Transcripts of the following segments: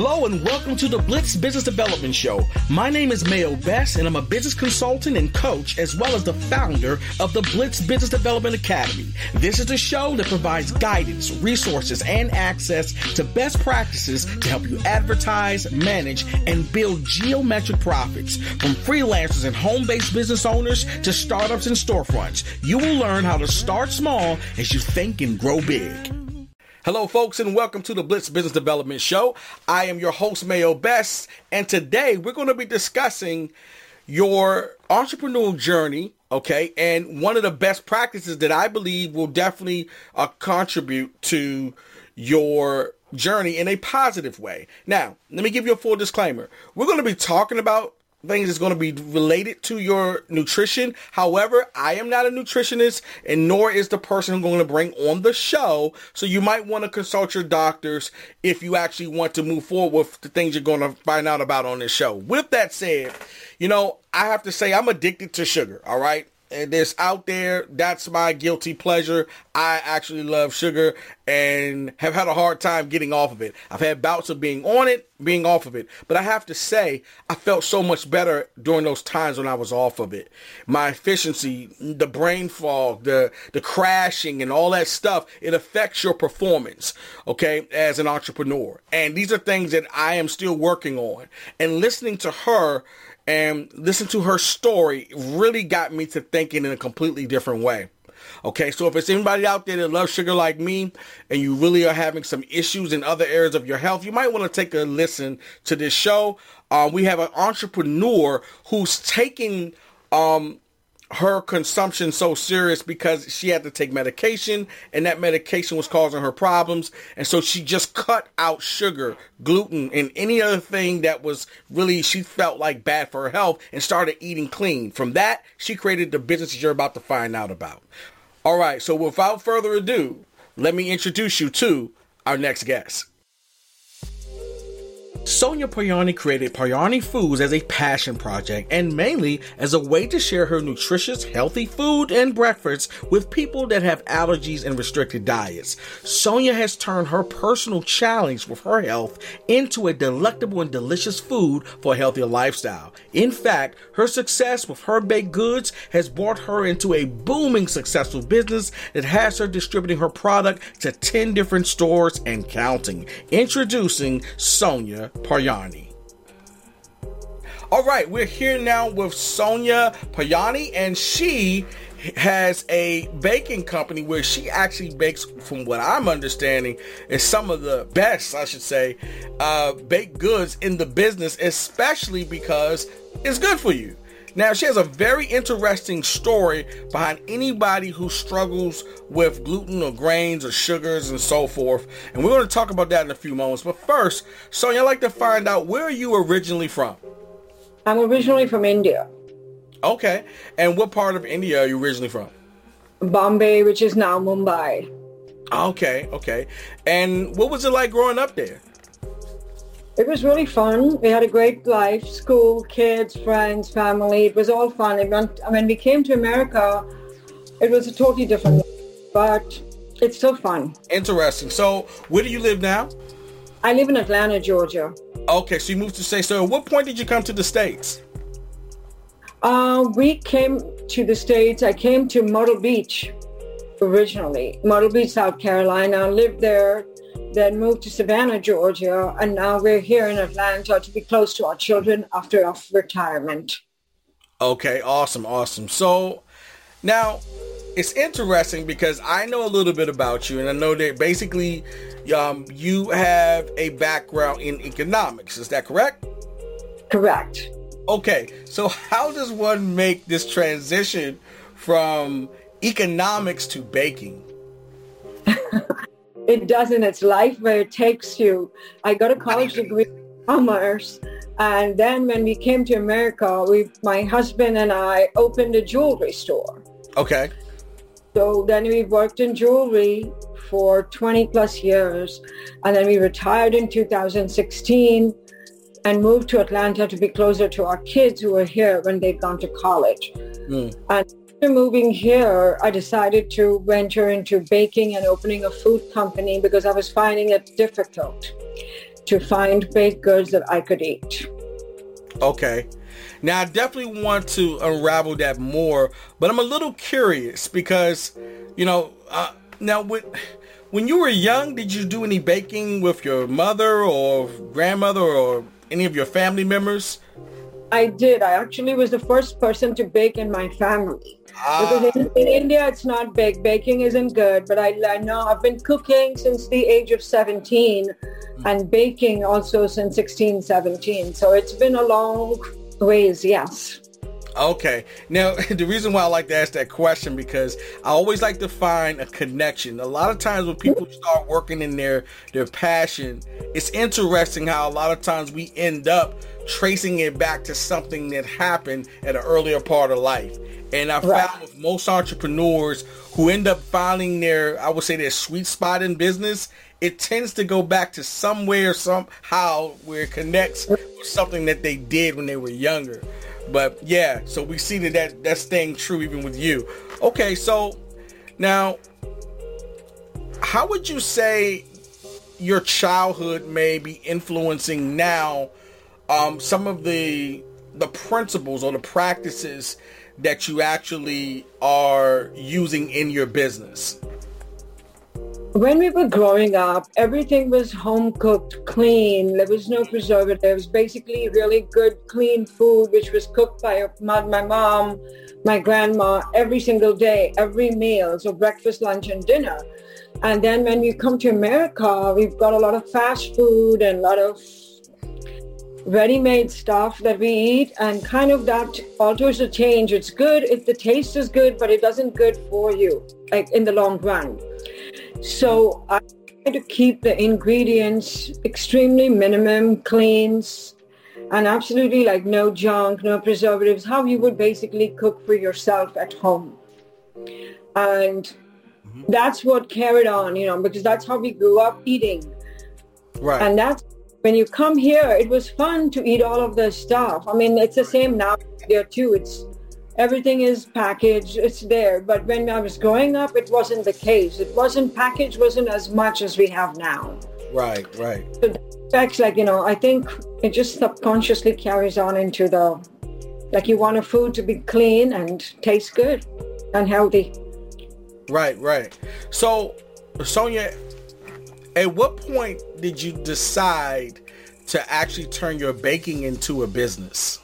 Hello and welcome to the Blitz Business Development Show. My name is Mayo Best and I'm a business consultant and coach as well as the founder of the Blitz Business Development Academy. This is the show that provides guidance, resources, and access to best practices to help you advertise, manage, and build geometric profits from freelancers and home-based business owners to startups and storefronts. You will learn how to start small as you think and grow big. Hello, folks, and welcome to the Blitz Business Development Show. I am your host, Mayo Best, and today we're going to be discussing your entrepreneurial journey, okay, and one of the best practices that I believe will definitely uh, contribute to your journey in a positive way. Now, let me give you a full disclaimer. We're going to be talking about things is going to be related to your nutrition. However, I am not a nutritionist and nor is the person I'm going to bring on the show. So you might want to consult your doctors if you actually want to move forward with the things you're going to find out about on this show. With that said, you know, I have to say I'm addicted to sugar. All right this out there. That's my guilty pleasure. I actually love sugar and have had a hard time getting off of it. I've had bouts of being on it, being off of it. But I have to say, I felt so much better during those times when I was off of it. My efficiency, the brain fog, the, the crashing and all that stuff, it affects your performance, okay, as an entrepreneur. And these are things that I am still working on. And listening to her and listen to her story really got me to thinking in a completely different way. Okay, so if it's anybody out there that loves sugar like me and you really are having some issues in other areas of your health, you might want to take a listen to this show. Uh, we have an entrepreneur who's taking um, her consumption so serious because she had to take medication and that medication was causing her problems. And so she just cut out sugar, gluten, and any other thing that was really, she felt like bad for her health and started eating clean. From that, she created the business you're about to find out about. All right. So without further ado, let me introduce you to our next guest. Sonia Paryani created Paryani Foods as a passion project and mainly as a way to share her nutritious, healthy food and breakfasts with people that have allergies and restricted diets. Sonia has turned her personal challenge with her health into a delectable and delicious food for a healthier lifestyle. In fact, her success with her baked goods has brought her into a booming successful business that has her distributing her product to 10 different stores and counting. Introducing Sonia Paryani. All right, we're here now with Sonia Paryani, and she has a baking company where she actually bakes, from what I'm understanding, is some of the best, I should say, uh, baked goods in the business, especially because it's good for you. Now, she has a very interesting story behind anybody who struggles with gluten or grains or sugars and so forth. And we're going to talk about that in a few moments. But first, Sonia, I'd like to find out where are you originally from? I'm originally from India. Okay. And what part of India are you originally from? Bombay, which is now Mumbai. Okay, okay. And what was it like growing up there? It was really fun. We had a great life, school, kids, friends, family. It was all fun. It went, when we came to America, it was a totally different, but it's still fun. Interesting. So, where do you live now? I live in Atlanta, Georgia. Okay, so you moved to say So, at what point did you come to the States? Uh, we came to the States. I came to Myrtle Beach originally, Myrtle Beach, South Carolina. I lived there then moved to Savannah, Georgia, and now we're here in Atlanta to be close to our children after our retirement. Okay, awesome, awesome. So now it's interesting because I know a little bit about you, and I know that basically um, you have a background in economics. Is that correct? Correct. Okay, so how does one make this transition from economics to baking? it doesn't. It's life where it takes you. I got a college degree in commerce. And then when we came to America, we, my husband and I opened a jewelry store. Okay. So then we worked in jewelry for 20 plus years. And then we retired in 2016 and moved to Atlanta to be closer to our kids who were here when they'd gone to college. Mm. And after moving here, I decided to venture into baking and opening a food company because I was finding it difficult to find baked goods that I could eat. Okay. Now, I definitely want to unravel that more, but I'm a little curious because, you know, uh, now with, when you were young, did you do any baking with your mother or grandmother or any of your family members? I did. I actually was the first person to bake in my family. Ah. Because in, in, India, it's not bake. Baking isn't good. But I, I know I've been cooking since the age of 17 and baking also since 16, 17. So it's been a long ways, yes. Okay. Now, the reason why I like to ask that question because I always like to find a connection. A lot of times when people start working in their their passion, it's interesting how a lot of times we end up tracing it back to something that happened at an earlier part of life. And I right. found with most entrepreneurs who end up finding their, I would say, their sweet spot in business, it tends to go back to somewhere, somehow, where it connects with something that they did when they were younger. But yeah, so we see that, that that's staying true even with you. Okay, so now, how would you say your childhood may be influencing now um, some of the the principles or the practices that you actually are using in your business? When we were growing up, everything was home cooked, clean. There was no preservatives. Basically, really good, clean food, which was cooked by my mom, my grandma, every single day, every meal. So breakfast, lunch, and dinner. And then when we come to America, we've got a lot of fast food and a lot of ready-made stuff that we eat and kind of that alters the change it's good if the taste is good but it doesn't good for you like in the long run so i try to keep the ingredients extremely minimum cleans and absolutely like no junk no preservatives how you would basically cook for yourself at home and mm-hmm. that's what carried on you know because that's how we grew up eating right and that's when you come here, it was fun to eat all of the stuff. I mean, it's the same now there too. It's everything is packaged, it's there. But when I was growing up, it wasn't the case. It wasn't packaged, wasn't as much as we have now. Right, right. So that's like, you know, I think it just subconsciously carries on into the, like you want a food to be clean and taste good and healthy. Right, right. So, Sonia, at what point did you decide to actually turn your baking into a business?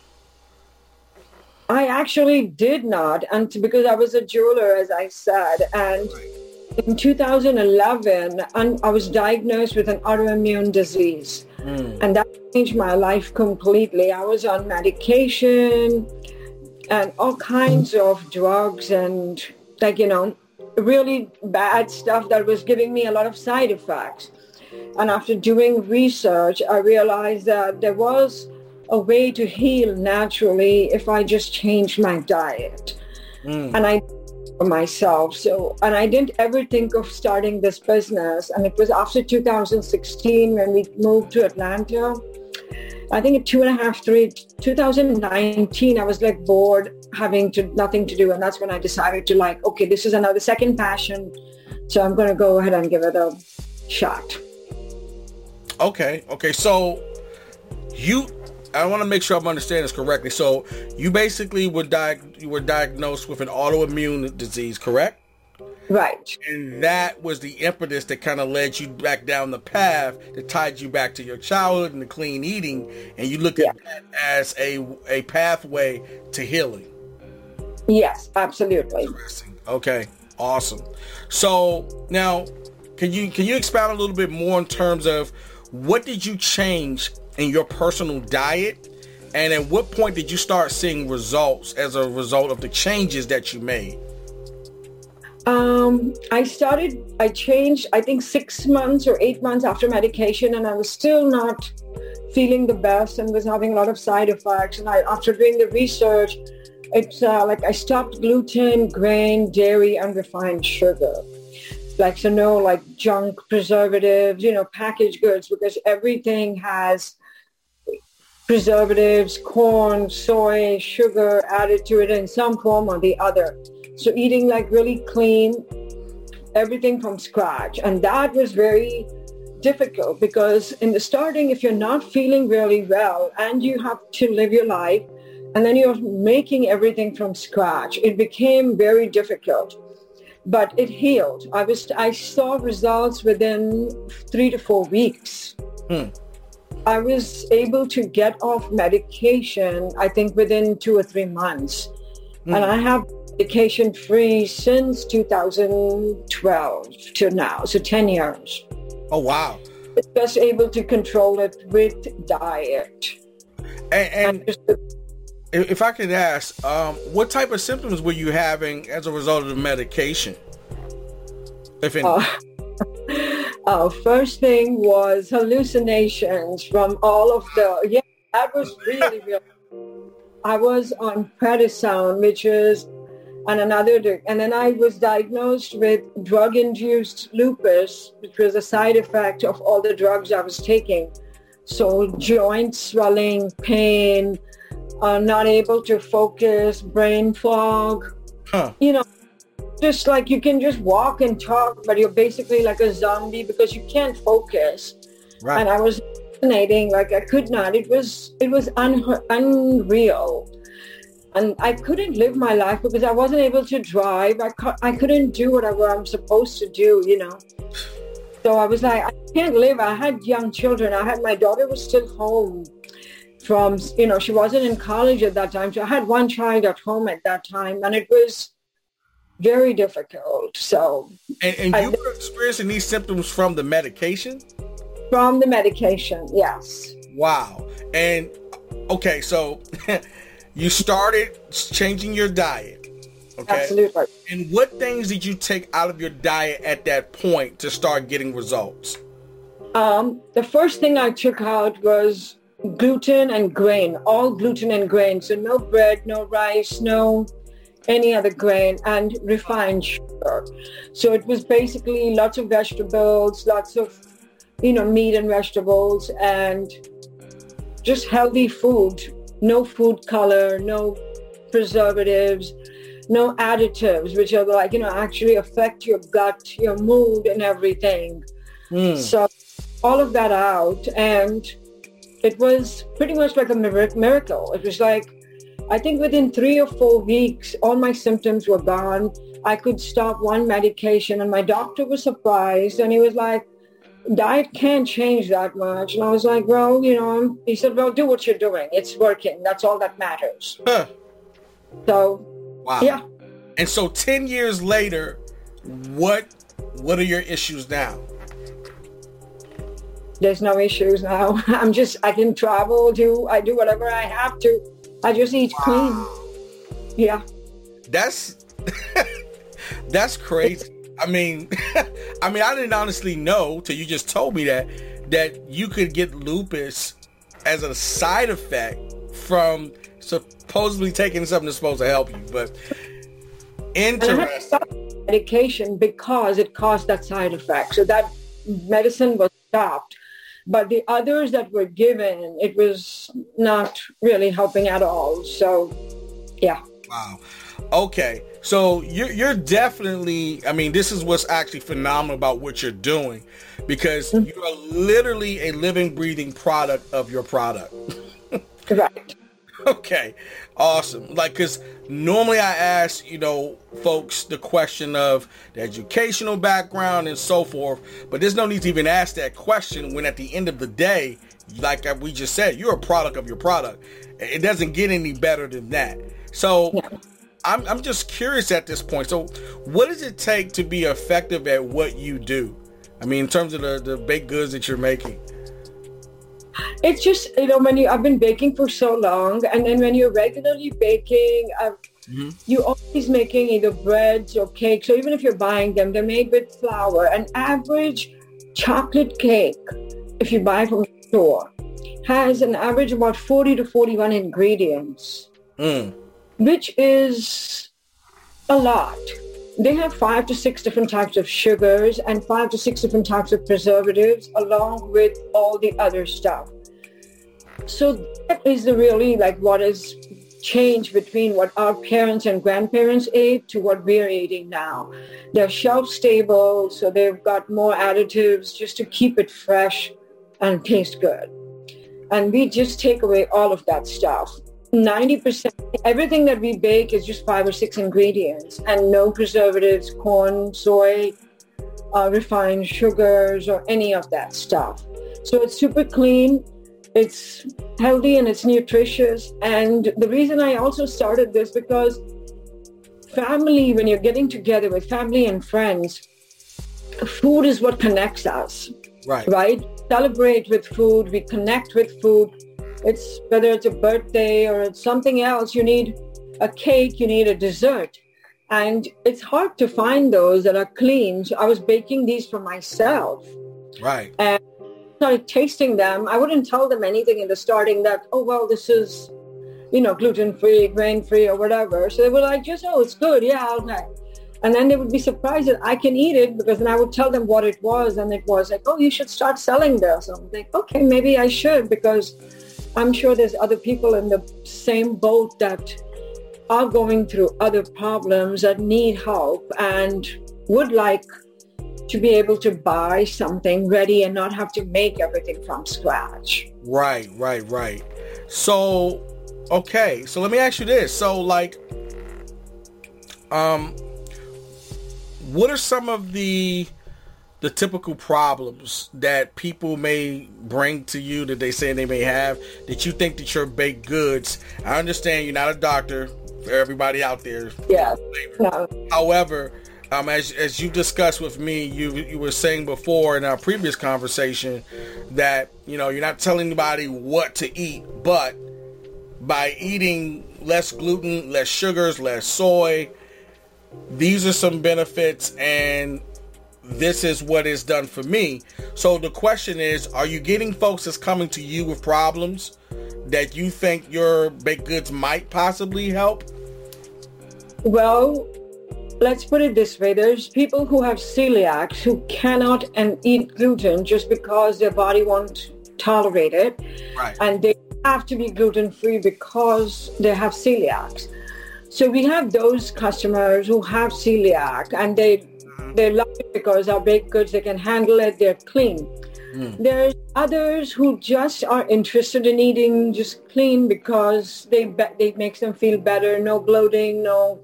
I actually did not, and because I was a jeweler, as I said, and in 2011, I was diagnosed with an autoimmune disease, mm. and that changed my life completely. I was on medication and all kinds of drugs, and like you know, really bad stuff that was giving me a lot of side effects. And after doing research, I realized that there was a way to heal naturally if I just changed my diet. Mm. And I for myself. So, and I didn't ever think of starting this business. And it was after 2016 when we moved to Atlanta. I think at two and a half, three, 2019, I was like bored, having to nothing to do, and that's when I decided to like, okay, this is another second passion, so I'm going to go ahead and give it a shot. Okay, okay. So you, I want to make sure I'm understanding this correctly. So you basically were di- you were diagnosed with an autoimmune disease, correct? Right. And that was the impetus that kind of led you back down the path that tied you back to your childhood and the clean eating, and you looked at that as a a pathway to healing. Yes, absolutely. Interesting. Okay, awesome. So now, can you can you expound a little bit more in terms of what did you change in your personal diet? And at what point did you start seeing results as a result of the changes that you made? Um, I started, I changed, I think six months or eight months after medication, and I was still not feeling the best and was having a lot of side effects. And I, after doing the research, it's uh, like I stopped gluten, grain, dairy, and refined sugar like so no like junk preservatives, you know, packaged goods because everything has preservatives, corn, soy, sugar added to it in some form or the other. So eating like really clean, everything from scratch. And that was very difficult because in the starting, if you're not feeling really well and you have to live your life and then you're making everything from scratch, it became very difficult. But it healed. I was I saw results within three to four weeks. Hmm. I was able to get off medication, I think within two or three months. Mm. And I have medication free since 2012 to now, so 10 years. Oh, wow. Just able to control it with diet. And, and if I could ask, um, what type of symptoms were you having as a result of the medication? If any. Uh, uh, first thing was hallucinations from all of the, yeah, that was really, really, I was on prednisone, which is, and another, and then I was diagnosed with drug-induced lupus, which was a side effect of all the drugs I was taking. So joint swelling, pain, uh, not able to focus, brain fog, huh. you know, just like you can just walk and talk, but you're basically like a zombie because you can't focus. Right. And I was fascinating, like I could not. It was it was un- unreal, and I couldn't live my life because I wasn't able to drive. I cu- I couldn't do whatever I'm supposed to do, you know. So I was like, I can't live. I had young children. I had my daughter was still home from, you know, she wasn't in college at that time. So I had one child at home at that time, and it was very difficult. So, and, and you I, were experiencing these symptoms from the medication. From the medication, yes. Wow. And okay, so you started changing your diet. Okay. Absolutely. And what things did you take out of your diet at that point to start getting results? Um, the first thing I took out was gluten and grain, all gluten and grain. So no bread, no rice, no any other grain and refined sugar. So it was basically lots of vegetables, lots of, you know, meat and vegetables and just healthy food. No food color, no preservatives, no additives, which are like, you know, actually affect your gut, your mood and everything. Mm. So all of that out and it was pretty much like a miracle. It was like I think within three or four weeks, all my symptoms were gone. I could stop one medication and my doctor was surprised and he was like, diet can't change that much. And I was like, well, you know, he said, well, do what you're doing. It's working. That's all that matters. Huh. So, wow. yeah. And so 10 years later, what what are your issues now? There's no issues now. I'm just, I can travel, do, I do whatever I have to I just need wow. clean. Yeah. That's that's crazy. I mean, I mean, I didn't honestly know till you just told me that that you could get lupus as a side effect from supposedly taking something that's supposed to help you. But interesting. Medication because it caused that side effect. So that medicine was stopped. But the others that were given, it was not really helping at all. So, yeah. Wow. Okay. So you're, you're definitely, I mean, this is what's actually phenomenal about what you're doing because mm-hmm. you are literally a living, breathing product of your product. Correct. Okay, awesome. Like, because normally I ask, you know, folks the question of the educational background and so forth, but there's no need to even ask that question when at the end of the day, like we just said, you're a product of your product. It doesn't get any better than that. So, yeah. I'm, I'm just curious at this point. So, what does it take to be effective at what you do? I mean, in terms of the, the baked goods that you're making it's just you know when you I've been baking for so long, and then when you're regularly baking, uh, mm-hmm. you're always making either breads or cakes, or even if you're buying them, they're made with flour. An average chocolate cake, if you buy from the store, has an average about 40 to 41 ingredients, mm. which is a lot they have five to six different types of sugars and five to six different types of preservatives along with all the other stuff. So that is the really like what is change between what our parents and grandparents ate to what we're eating now. They're shelf stable, so they've got more additives just to keep it fresh and taste good. And we just take away all of that stuff. 90%, everything that we bake is just five or six ingredients and no preservatives, corn, soy, uh, refined sugars, or any of that stuff. So it's super clean it's healthy and it's nutritious. And the reason I also started this because family, when you're getting together with family and friends, food is what connects us. Right. Right? Celebrate with food. We connect with food. It's whether it's a birthday or it's something else. You need a cake. You need a dessert. And it's hard to find those that are clean. So I was baking these for myself. Right. And started tasting them, I wouldn't tell them anything in the starting that, oh, well, this is, you know, gluten-free, grain-free or whatever. So they were like, just, oh, it's good. Yeah, okay. And then they would be surprised that I can eat it because then I would tell them what it was. And it was like, oh, you should start selling this. I'm like, okay, maybe I should because I'm sure there's other people in the same boat that are going through other problems that need help and would like to be able to buy something ready and not have to make everything from scratch. Right, right, right. So, okay. So let me ask you this. So like um what are some of the the typical problems that people may bring to you that they say they may have that you think that your baked goods I understand you're not a doctor for everybody out there. Yeah. No. However, um, as as you discussed with me, you you were saying before in our previous conversation that you know you're not telling anybody what to eat, but by eating less gluten, less sugars, less soy, these are some benefits, and this is what is done for me. So the question is, are you getting folks that's coming to you with problems that you think your baked goods might possibly help? Well, let's put it this way there's people who have celiacs who cannot and eat gluten just because their body won't tolerate it right. and they have to be gluten free because they have celiacs so we have those customers who have celiac and they. They love it because our baked goods they can handle it they're clean mm. there's others who just are interested in eating just clean because they be- they makes them feel better no bloating no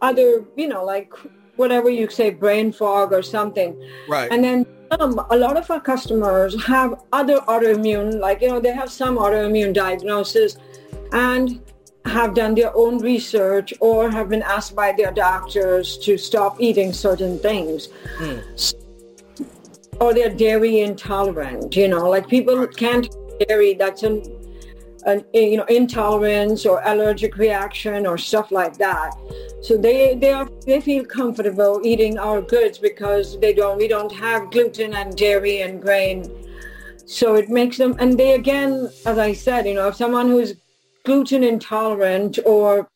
other, you know, like whatever you say, brain fog or something. Right. And then um, a lot of our customers have other autoimmune, like, you know, they have some autoimmune diagnosis and have done their own research or have been asked by their doctors to stop eating certain things. Mm. Or they're dairy intolerant, you know, like people can't dairy, that's an, an you know, intolerance or allergic reaction or stuff like that. So they they are they feel comfortable eating our goods because they don't we don't have gluten and dairy and grain. So it makes them and they again, as I said, you know, if someone who's gluten intolerant or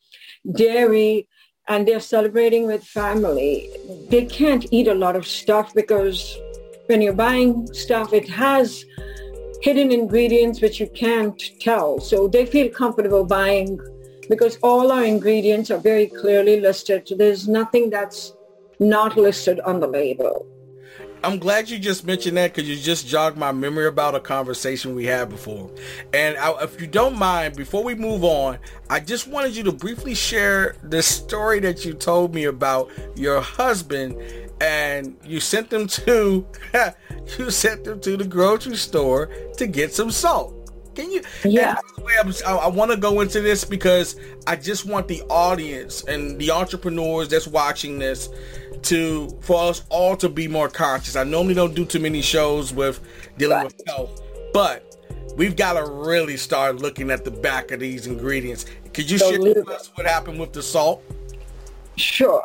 dairy and they're celebrating with family, they can't eat a lot of stuff because when you're buying stuff, it has hidden ingredients which you can't tell. So they feel comfortable buying because all our ingredients are very clearly listed. There's nothing that's not listed on the label. I'm glad you just mentioned that because you just jogged my memory about a conversation we had before. And I, if you don't mind, before we move on, I just wanted you to briefly share the story that you told me about your husband and you sent them to you sent them to the grocery store to get some salt. Can you? Yeah. I, I want to go into this because I just want the audience and the entrepreneurs that's watching this to for us all to be more conscious. I normally don't do too many shows with dealing right. with health, but we've got to really start looking at the back of these ingredients. Could you so share with us what happened with the salt? Sure.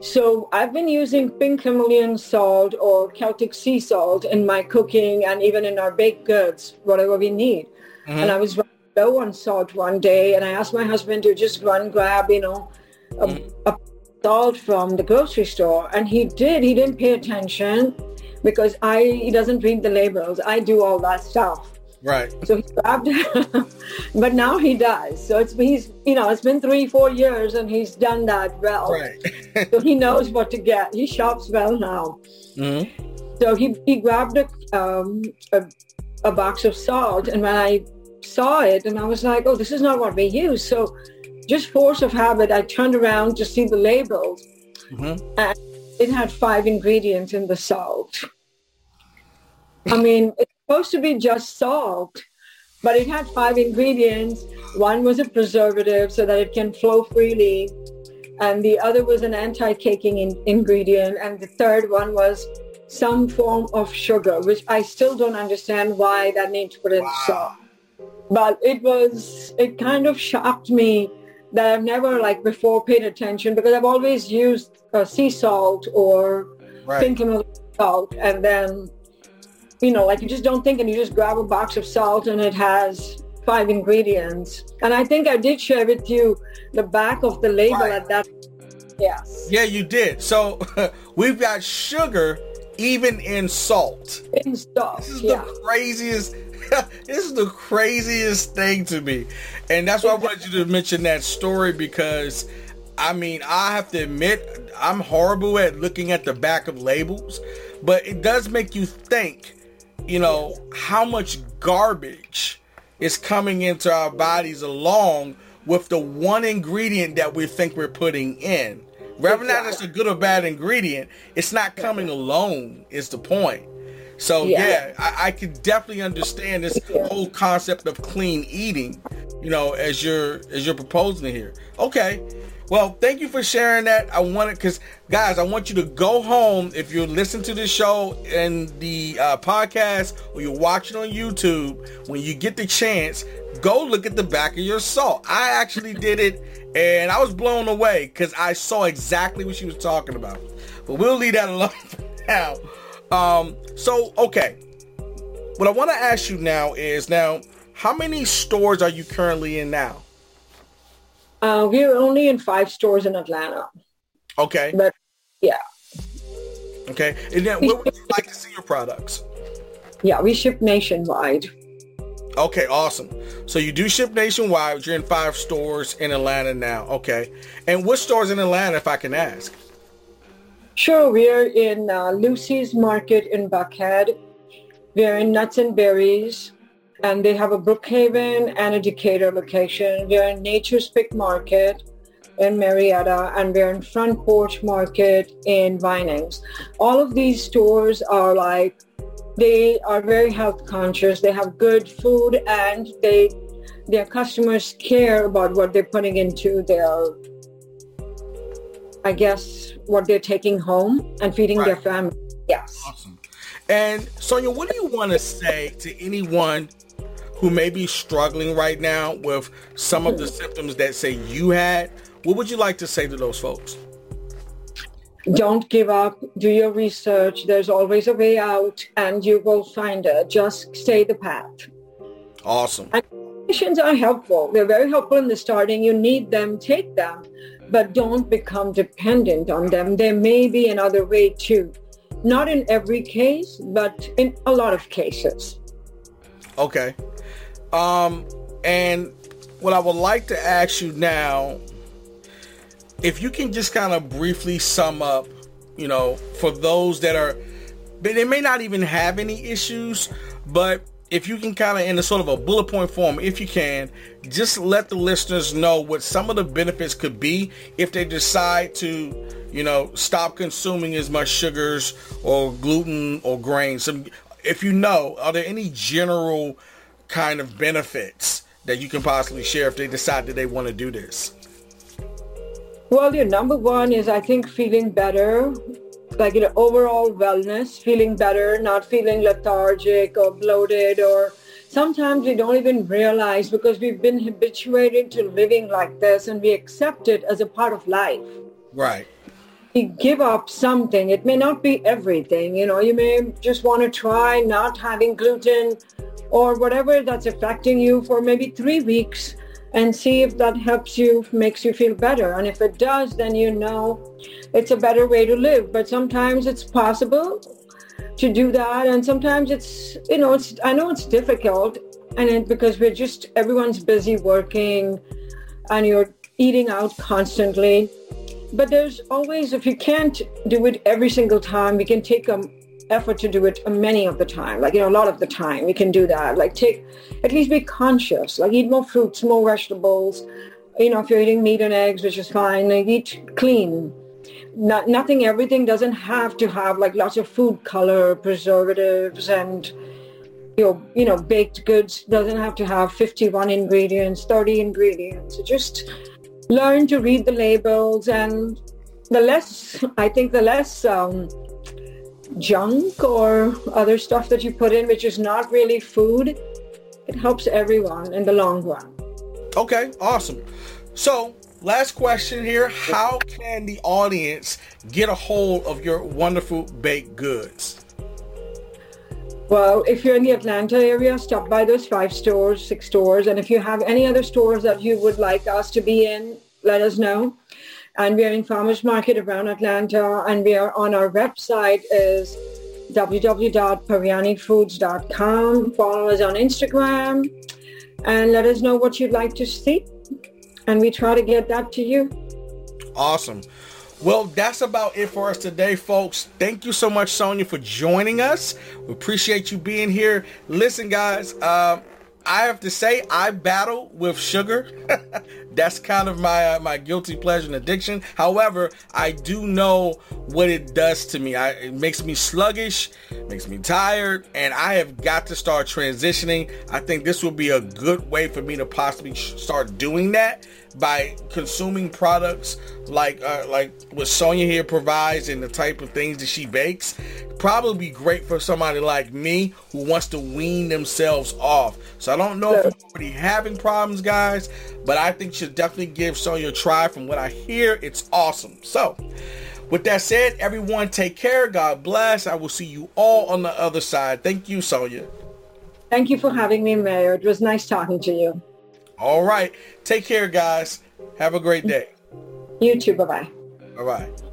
So I've been using pink Himalayan salt or Celtic sea salt in my cooking and even in our baked goods, whatever we need. Mm-hmm. And I was low on salt one day, and I asked my husband to just run grab, you know, a, mm-hmm. a salt from the grocery store, and he did. He didn't pay attention because I he doesn't read the labels. I do all that stuff. Right. So he grabbed but now he does. So it's he's you know it's been three four years and he's done that well. Right. so he knows what to get. He shops well now. Mm-hmm. So he he grabbed a, um, a a box of salt, and when I saw it, and I was like, oh, this is not what we use. So just force of habit, I turned around to see the label, mm-hmm. and it had five ingredients in the salt. I mean, it's supposed to be just salt, but it had five ingredients. One was a preservative so that it can flow freely. And the other was an anti-caking in- ingredient. And the third one was some form of sugar, which I still don't understand why that needs to put in wow. salt. But it was, it kind of shocked me that I've never like before paid attention because I've always used uh, sea salt or right. thinking of salt and then you know, like you just don't think and you just grab a box of salt and it has five ingredients. And I think I did share with you the back of the label right. at that. Yes. Yeah, you did. So we've got sugar even in salt. In salt. This is yeah. the craziest. this is the craziest thing to me, and that's why I wanted you to mention that story because. I mean, I have to admit, I'm horrible at looking at the back of labels, but it does make you think you know, how much garbage is coming into our bodies along with the one ingredient that we think we're putting in. Whether not it's a good or bad ingredient, it's not coming alone is the point. So yeah, yeah I, I can definitely understand this whole concept of clean eating, you know, as you're as you're proposing here. Okay. Well, thank you for sharing that. I wanted because guys, I want you to go home if you're listening to this show and the uh, podcast or you're watching on YouTube. When you get the chance, go look at the back of your salt. I actually did it, and I was blown away because I saw exactly what she was talking about. But we'll leave that alone now. Um, so okay, what I want to ask you now is now, how many stores are you currently in now? Uh, we're only in five stores in Atlanta. Okay. But yeah. Okay. And then where would you like to see your products? Yeah, we ship nationwide. Okay, awesome. So you do ship nationwide. You're in five stores in Atlanta now. Okay. And what stores in Atlanta, if I can ask? Sure. We're in uh, Lucy's Market in Buckhead. We're in Nuts and Berries and they have a Brookhaven and a Decatur location. We're in Nature's Pick Market in Marietta, and we're in Front Porch Market in Vinings. All of these stores are like, they are very health conscious. They have good food, and they their customers care about what they're putting into their, I guess, what they're taking home and feeding right. their family. Yes. Awesome. And Sonia, what do you want to say to anyone who may be struggling right now with some of the hmm. symptoms that say you had, what would you like to say to those folks? Don't give up. Do your research. There's always a way out and you will find it. Just stay the path. Awesome. And are helpful. They're very helpful in the starting. You need them, take them, but don't become dependent on them. There may be another way too. Not in every case, but in a lot of cases. Okay. Um, and what I would like to ask you now, if you can just kind of briefly sum up, you know, for those that are, they may not even have any issues, but if you can kind of in a sort of a bullet point form, if you can, just let the listeners know what some of the benefits could be if they decide to, you know, stop consuming as much sugars or gluten or grains. So if you know, are there any general kind of benefits that you can possibly share if they decide that they want to do this? Well, your number one is I think feeling better, like you know, overall wellness, feeling better, not feeling lethargic or bloated or sometimes we don't even realize because we've been habituated to living like this and we accept it as a part of life. Right. We give up something. It may not be everything. You know, you may just want to try not having gluten or whatever that's affecting you for maybe three weeks and see if that helps you, makes you feel better. And if it does, then you know it's a better way to live. But sometimes it's possible to do that. And sometimes it's, you know, it's, I know it's difficult. and it, because we're just everyone's busy working, and you're eating out constantly. But there's always, if you can't do it every single time, we can take a effort to do it many of the time, like, you know, a lot of the time we can do that. Like take, at least be conscious, like eat more fruits, more vegetables. You know, if you're eating meat and eggs, which is fine, like eat clean. Not, nothing, everything doesn't have to have like lots of food color, preservatives and, your, you know, baked goods doesn't have to have 51 ingredients, 30 ingredients. Just learn to read the labels and the less, I think the less um, junk or other stuff that you put in, which is not really food, it helps everyone in the long run. Okay, awesome. So, last question here. How can the audience get a hold of your wonderful baked goods? Well, if you're in the Atlanta area, stop by those five stores, six stores. And if you have any other stores that you would like us to be in, let us know and we are in farmers market around Atlanta, and we are on our website is www.paryanifoods.com. Follow us on Instagram, and let us know what you'd like to see, and we try to get that to you. Awesome. Well, that's about it for us today, folks. Thank you so much, Sonia, for joining us. We appreciate you being here. Listen, guys, uh, I have to say, I battle with sugar. That's kind of my uh, my guilty pleasure and addiction. However, I do know what it does to me. I, it makes me sluggish, makes me tired, and I have got to start transitioning. I think this will be a good way for me to possibly start doing that by consuming products like uh, like what Sonia here provides and the type of things that she bakes. Probably be great for somebody like me who wants to wean themselves off. So I don't know if you're already having problems, guys, but I think you should definitely give Sonia a try. From what I hear, it's awesome. So. With that said, everyone take care. God bless. I will see you all on the other side. Thank you, Sonia. Thank you for having me, Mayor. It was nice talking to you. All right. Take care, guys. Have a great day. You too. Bye bye. Bye bye.